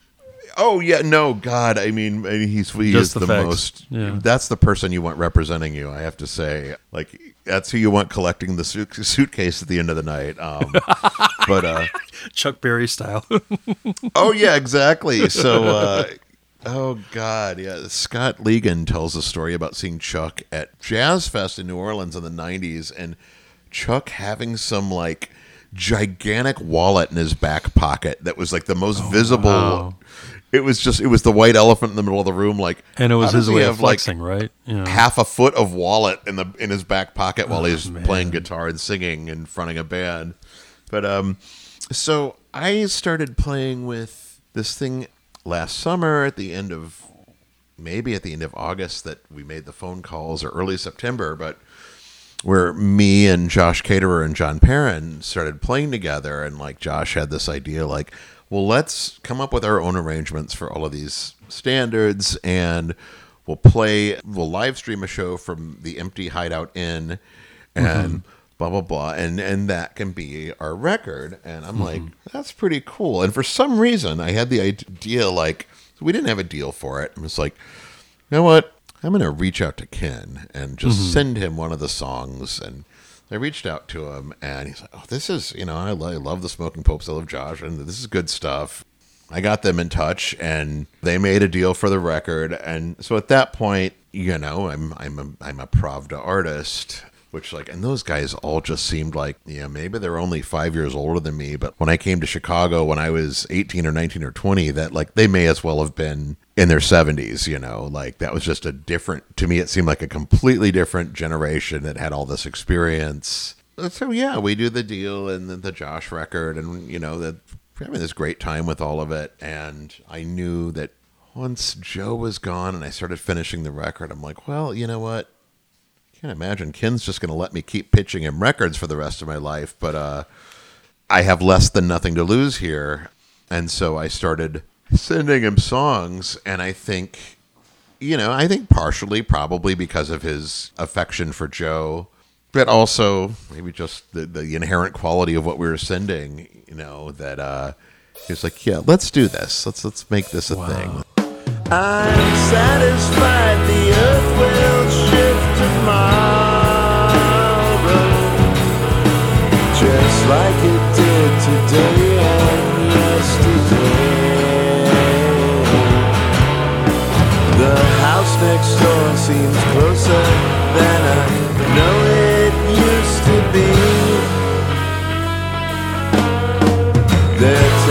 Oh yeah, no, God. I mean, I mean, he's he Just is the the, most. Yeah. That's the person you want representing you. I have to say, like that's who you want collecting the suit, suitcase at the end of the night. Um, but uh, Chuck Berry style. oh yeah, exactly. So, uh, oh God, yeah. Scott Ligon tells a story about seeing Chuck at Jazz Fest in New Orleans in the '90s, and Chuck having some like gigantic wallet in his back pocket that was like the most visible. wow. It was just it was the white elephant in the middle of the room, like And it was his way of have, like, flexing, right? Yeah. half a foot of wallet in the in his back pocket while Oh, he's man. playing guitar and singing and fronting a band. But um, so I started playing with this thing last summer at the end of maybe at the end of August that we made the phone calls or early September, but where me and Josh Caterer and John Perrin started playing together and like Josh had this idea like, well, let's come up with our own arrangements for all of these standards and we'll play we'll live stream a show from the empty hideout inn and mm-hmm. blah blah blah and and that can be our record. And i'm mm-hmm. like that's pretty cool. And for some reason i had the idea like we didn't have a deal for it. I'm just like you know what? I'm going to reach out to Ken and just mm-hmm. send him one of the songs. And I reached out to him, and he's like, "Oh, this is you know, I, lo- I love the Smoking Popes. I love Josh, and this is good stuff." I got them in touch, and they made a deal for the record. And so at that point, you know, I'm I'm a, I'm a Pravda artist. Which like, and those guys all just seemed like, yeah, maybe they're only five years older than me. But when I came to Chicago when I was 18 or 19 or 20, that like they may as well have been in their 70s, you know, like that was just a different, to me, it seemed like a completely different generation that had all this experience. So yeah, we do the deal and the, the Josh record, and you know that having this great time with all of it. And I knew that once Joe was gone and I started finishing the record, I'm like, well, you know what? Can't imagine Ken's just going to let me keep pitching him records for the rest of my life, but uh, I have less than nothing to lose here, and so I started sending him songs, and I think you know, I think partially probably because of his affection for Joe, but also maybe just the, the inherent quality of what we were sending, you know, that uh he was like, Yeah, let's do this. Let's let's make this a thing. I'm satisfied the earth will tomorrow. Just like it did today and yesterday. The house next door seems closer than I know it used to be. They're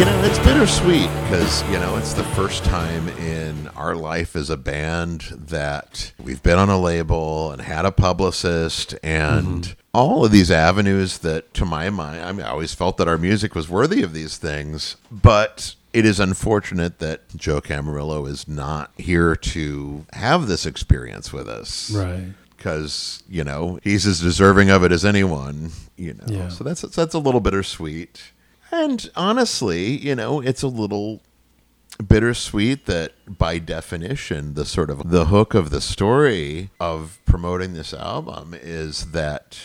you know, it's bittersweet because, you know, it's the first time in our life as a band that we've been on a label and had a publicist and mm-hmm. all of these avenues that, to my mind, I mean, I always felt that our music was worthy of these things. But it is unfortunate that Joe Camarillo is not here to have this experience with us Right. because you know he's as deserving of it as anyone. You know, Yeah. so that's that's a little bittersweet. And honestly, you know, it's a little bittersweet that by definition the sort of the hook of the story of promoting this album is that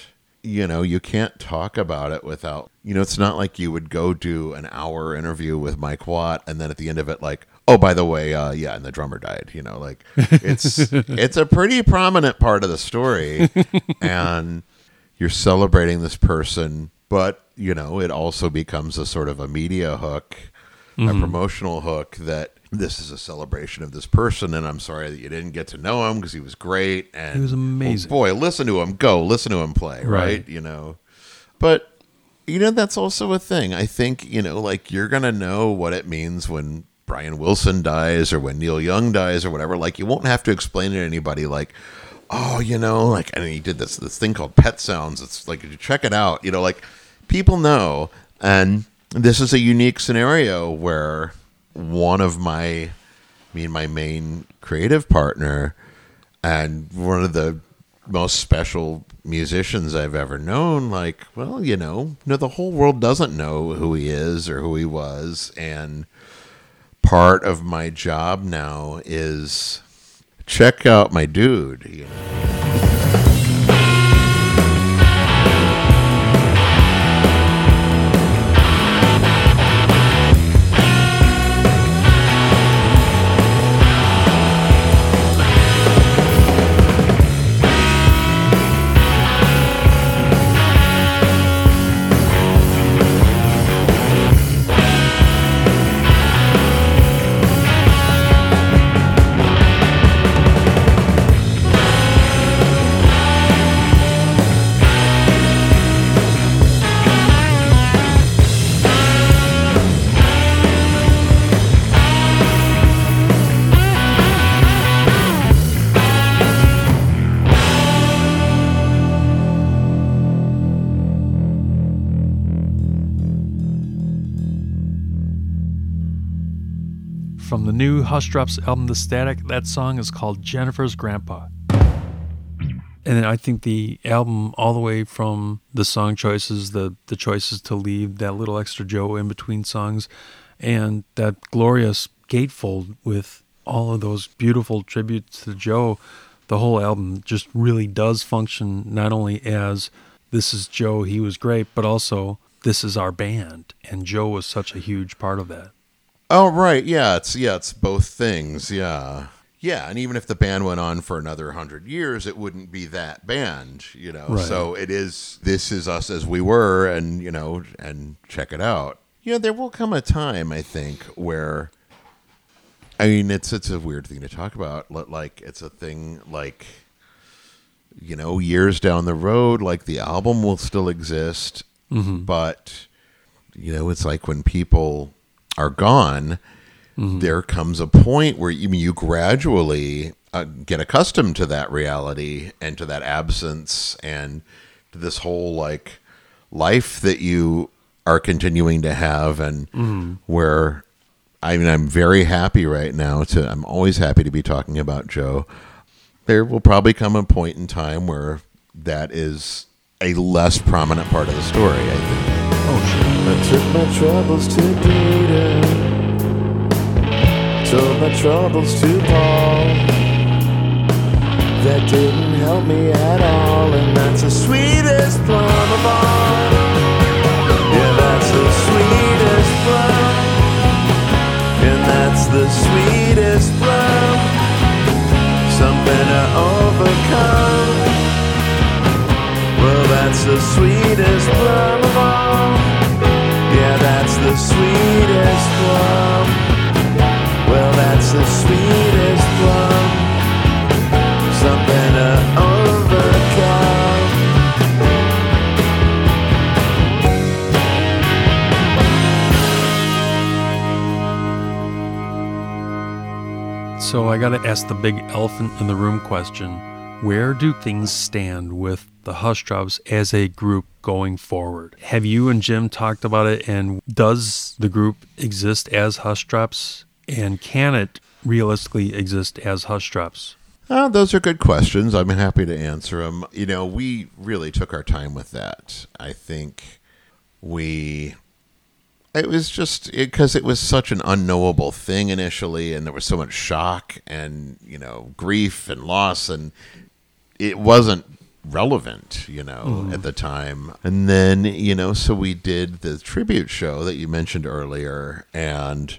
you know you can't talk about it without you know it's not like you would go do an hour interview with mike watt and then at the end of it like oh by the way uh yeah and the drummer died you know like it's it's a pretty prominent part of the story and you're celebrating this person but you know it also becomes a sort of a media hook a mm-hmm. promotional hook that this is a celebration of this person and i'm sorry that you didn't get to know him because he was great and He was amazing. oh boy listen to him go listen to him play right, Right. you know. But you know that's also a thing. I think you know like you're gonna know what it means when brian wilson dies or when neil young dies or whatever. Like you won't have to explain it to anybody like oh you know like and he did this this thing called pet sounds. It's like if you check it out you know like people know and this is a unique scenario where one of my me and my main creative partner and one of the most special musicians I've ever known, like, well, you know, no, the whole world doesn't know who he is or who he was. And part of my job now is check out my dude. You know? New Hushdrops album, The Static, that song is called Jennifer's Grandpa. And then I think the album, all the way from the song choices, the, the choices to leave, that little extra Joe in between songs, and that glorious gatefold with all of those beautiful tributes to Joe, the whole album just really does function not only as this is Joe, he was great, but also this is our band. And Joe was such a huge part of that. Oh right, yeah, it's yeah, it's both things, yeah. Yeah, and even if the band went on for another hundred years, it wouldn't be that band, you know. Right. So it is this is us as we were and you know, and check it out. Yeah, there will come a time, I think, where I mean it's it's a weird thing to talk about. Like it's a thing like you know, years down the road, like the album will still exist, mm-hmm. but you know, it's like when people are gone, there comes a point where you, you gradually uh, get accustomed to that reality and to that absence and to this whole like life that you are continuing to have and where I mean I'm very happy right now to I'm always happy to be talking about Joe. There will probably come a point in time where that is a less prominent part of the story, I think. I took my troubles to Peter, told my troubles to Paul. That didn't help me at all, and that's the sweetest plum of all. Yeah, that's the sweetest plum, and that's the sweetest plum. Something to overcome. Well, that's the sweetest plum sweetest plum. Well, that's the sweetest plum. Something to overcome. So I got to ask the big elephant in the room question. Where do things stand with the Hushdrops as a group going forward? Have you and Jim talked about it? And does the group exist as Hushdrops? And can it realistically exist as Hushdrops? Uh, those are good questions. I'm happy to answer them. You know, we really took our time with that. I think we. It was just because it, was such an unknowable thing initially, and there was so much shock and, you know, grief and loss, and it wasn't relevant, you know, mm-hmm. at the time. And then, you know, so we did the tribute show that you mentioned earlier, and,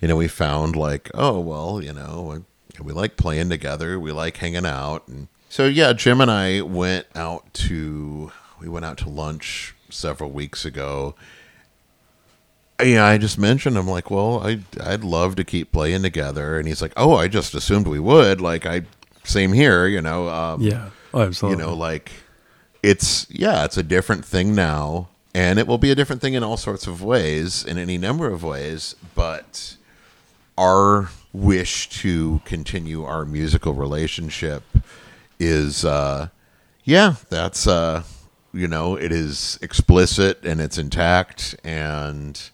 you know, we found like, oh, well, you know, we like playing together, we like hanging out. And so, yeah, Jim and I went out to, we went out to lunch several weeks ago. Yeah, I just mentioned I'm like, well, I I'd love to keep playing together, and he's like, oh, I just assumed we would. Like, I same here, you know. Um, Yeah, oh, absolutely. you know like it's yeah it's a different thing now and it will be a different thing in all sorts of ways in any number of ways but our wish to continue our musical relationship is uh yeah that's uh you know it is explicit and it's intact and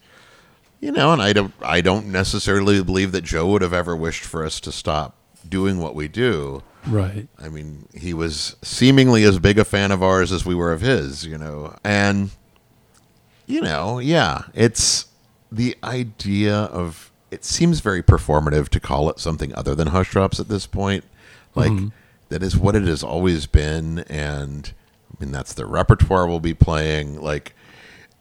you know and i don't i don't necessarily believe that joe would have ever wished for us to stop doing what we do right. I mean, he was seemingly as big a fan of ours as we were of his, you know. And, you know, yeah, it's the idea of it seems very performative to call it something other than Hushdrops at this point. Like mm-hmm. that is what it has always been, and I mean that's the repertoire we'll be playing. Like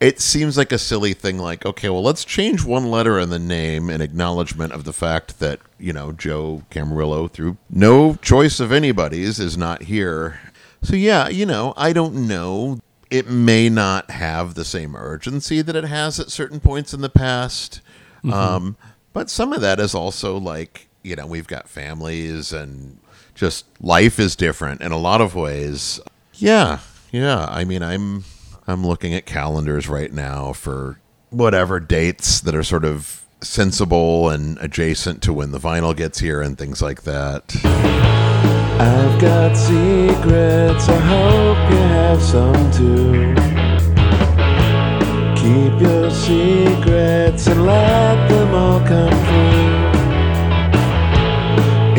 it seems like a silly thing. Like okay, well let's change one letter in the name in acknowledgement of the fact that you know Joe Camarillo, through no choice of anybody's, is not here. So yeah, you know I don't know. It may not have the same urgency that it has at certain points in the past. Um, but some of that is also like, you know, we've got families and just life is different in a lot of ways. Yeah. Yeah. I mean, I'm I'm looking at calendars right now for whatever dates that are sort of sensible and adjacent to when the vinyl gets here and things like that. I've got secrets, I hope you have some too. Keep your secrets and let them all come through.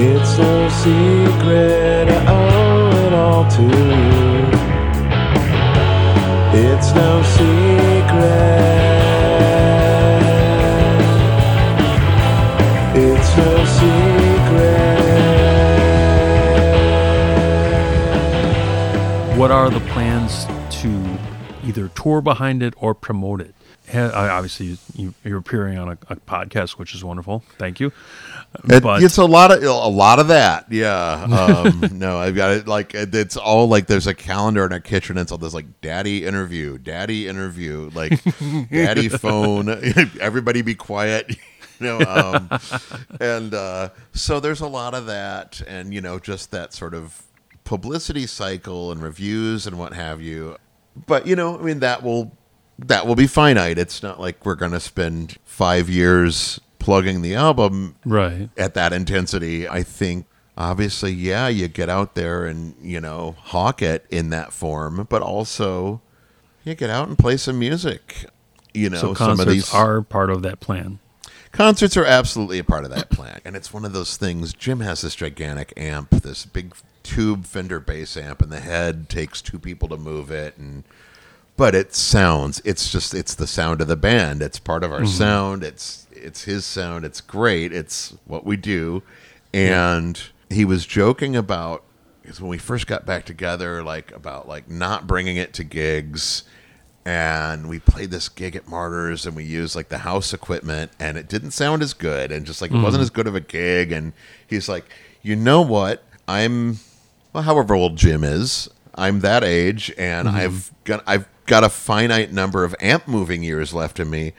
It's no secret, I owe it all to you. It's no secret. It's no secret. What are the plans to either tour behind it or promote it? Ha- Obviously, you, you're appearing on a, a podcast, which is wonderful. Thank you. It, But- it's a lot of a lot of that. Yeah. Um, no, I've got it. Like it- it's all like there's a calendar in our kitchen. And it's all this like daddy interview, daddy interview, like daddy phone. Everybody be quiet. You know, um, and uh, so there's a lot of that, and you know, just that sort of publicity cycle and reviews and what have you. But you know, I mean, that will that will be finite. It's not like we're going to spend five years plugging the album Right. at that intensity. I think obviously, yeah, you get out there and you know hawk it in that form, but also you get out and play some music. You know, So some of concerts these are part of that plan. concerts are absolutely a part of that plan, and it's one of those things. Jim has this gigantic amp, this big tube Fender bass amp, and the head takes two people to move it, and but it sounds. It's just it's the sound of the band. It's part of our mm-hmm. sound. It's it's his sound. It's great. It's what we do, and he was joking about because when we first got back together, like about like not bringing it to gigs and we played this gig at Martyrs and we used like the house equipment and it didn't sound as good and just like it wasn't mm-hmm. as good of a gig and he's like, "You know what? I'm well however old Jim is, I'm that age and mm-hmm. I've got I've got a finite number of amp moving years left in me.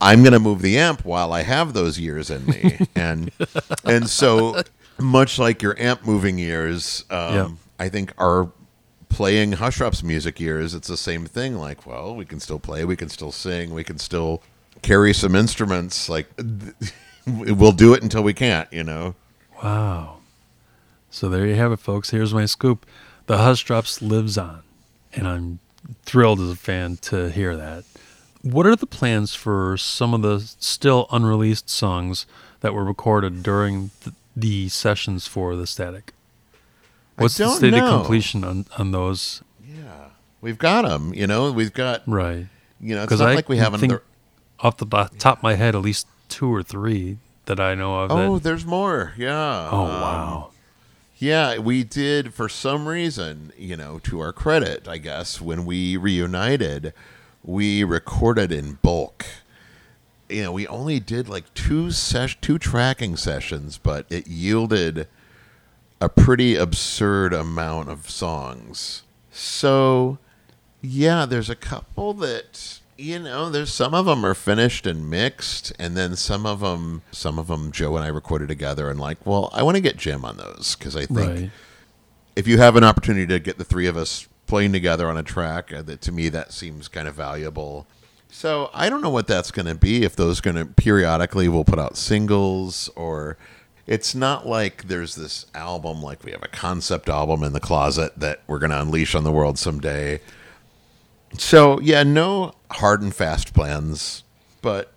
I'm going to move the amp while I have those years in me." and and so much like your amp moving years, um, Yeah. I think our playing Hushdrops music years, it's the same thing. Like, well, we can still play, we can still sing, we can still carry some instruments. Like, we'll do it until we can't, you know? Wow. So there you have it, folks. Here's my scoop. The Hushdrops lives on, and I'm thrilled as a fan to hear that. What are the plans for some of the still unreleased songs that were recorded during th- the sessions for the Static? What's the state know. of completion on, on those? Yeah. We've got them, you know? We've got, Right. you know, it's Because not I like we have think another. off the top of my head, at least two or three that I know of. Oh, that, there's more. Yeah. oh Um, wow. Yeah, we did for some reason, you know, to our credit, I guess, when we reunited, we recorded in bulk. You know, we only did like two sesh two tracking sessions, but it yielded a pretty absurd amount of songs. So, yeah, there's a couple that you know, there's some of them are finished and mixed, and then some of them, some of them, Joe and I recorded together, and like, well, I want to get Jim on those because I think Right. if you have an opportunity to get the three of us playing together on a track, uh, that to me that seems kind of valuable. So I don't know what that's going to be. If those going to periodically we'll put out singles, or it's not like there's this album like we have a concept album in the closet that we're going to unleash on the world someday. So yeah, no hard and fast plans, but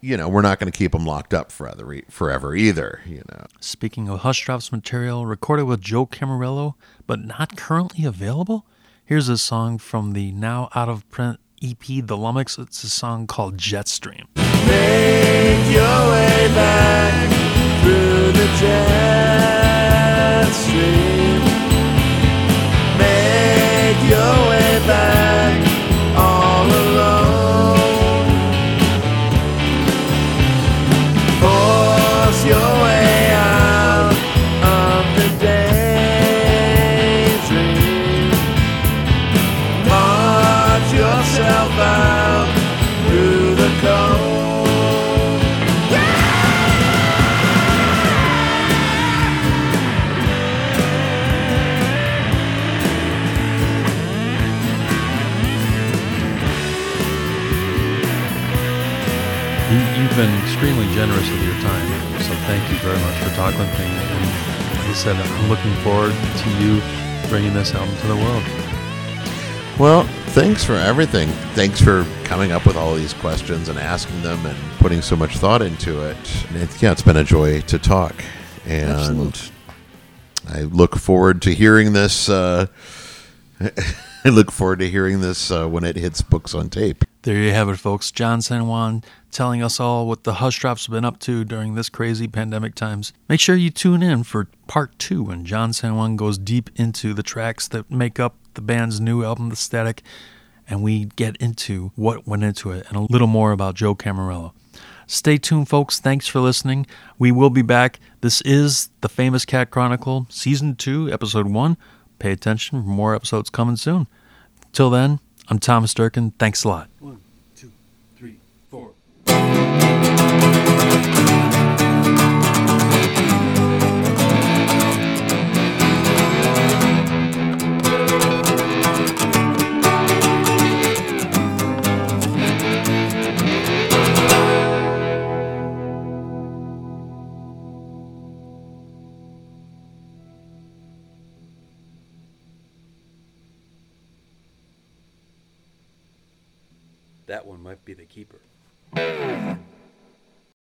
you know we're not going to keep them locked up forever, forever either. You know. Speaking of Hushdrops material recorded with Joe Camarillo, but not currently available, here's a song from the now out of print EP The Lummox. It's a song called Jetstream. Make your way back through the jet stream. Your way back said, I'm looking forward to you bringing this album to the world. Well, thanks for everything. Thanks for coming up with all these questions and asking them and putting so much thought into it. And it's, yeah, it's been a joy to talk. And Absolutely. I look forward to hearing this. Uh, I look forward to hearing this uh, when it hits books on tape. There you have it, folks. John San Juan telling us all what the Hushdrops have been up to during this crazy pandemic times. Make sure you tune in for part two when John San Juan goes deep into the tracks that make up the band's new album, The Static, and we get into what went into it and a little more about Joe Camarillo. Stay tuned, folks. Thanks for listening. We will be back. This is The Famous Cat Chronicle, Season 2, Episode 1. Pay attention for more episodes coming soon. Till then, I'm Thomas Durkin. Thanks a lot. One, two, three, four. Yeah.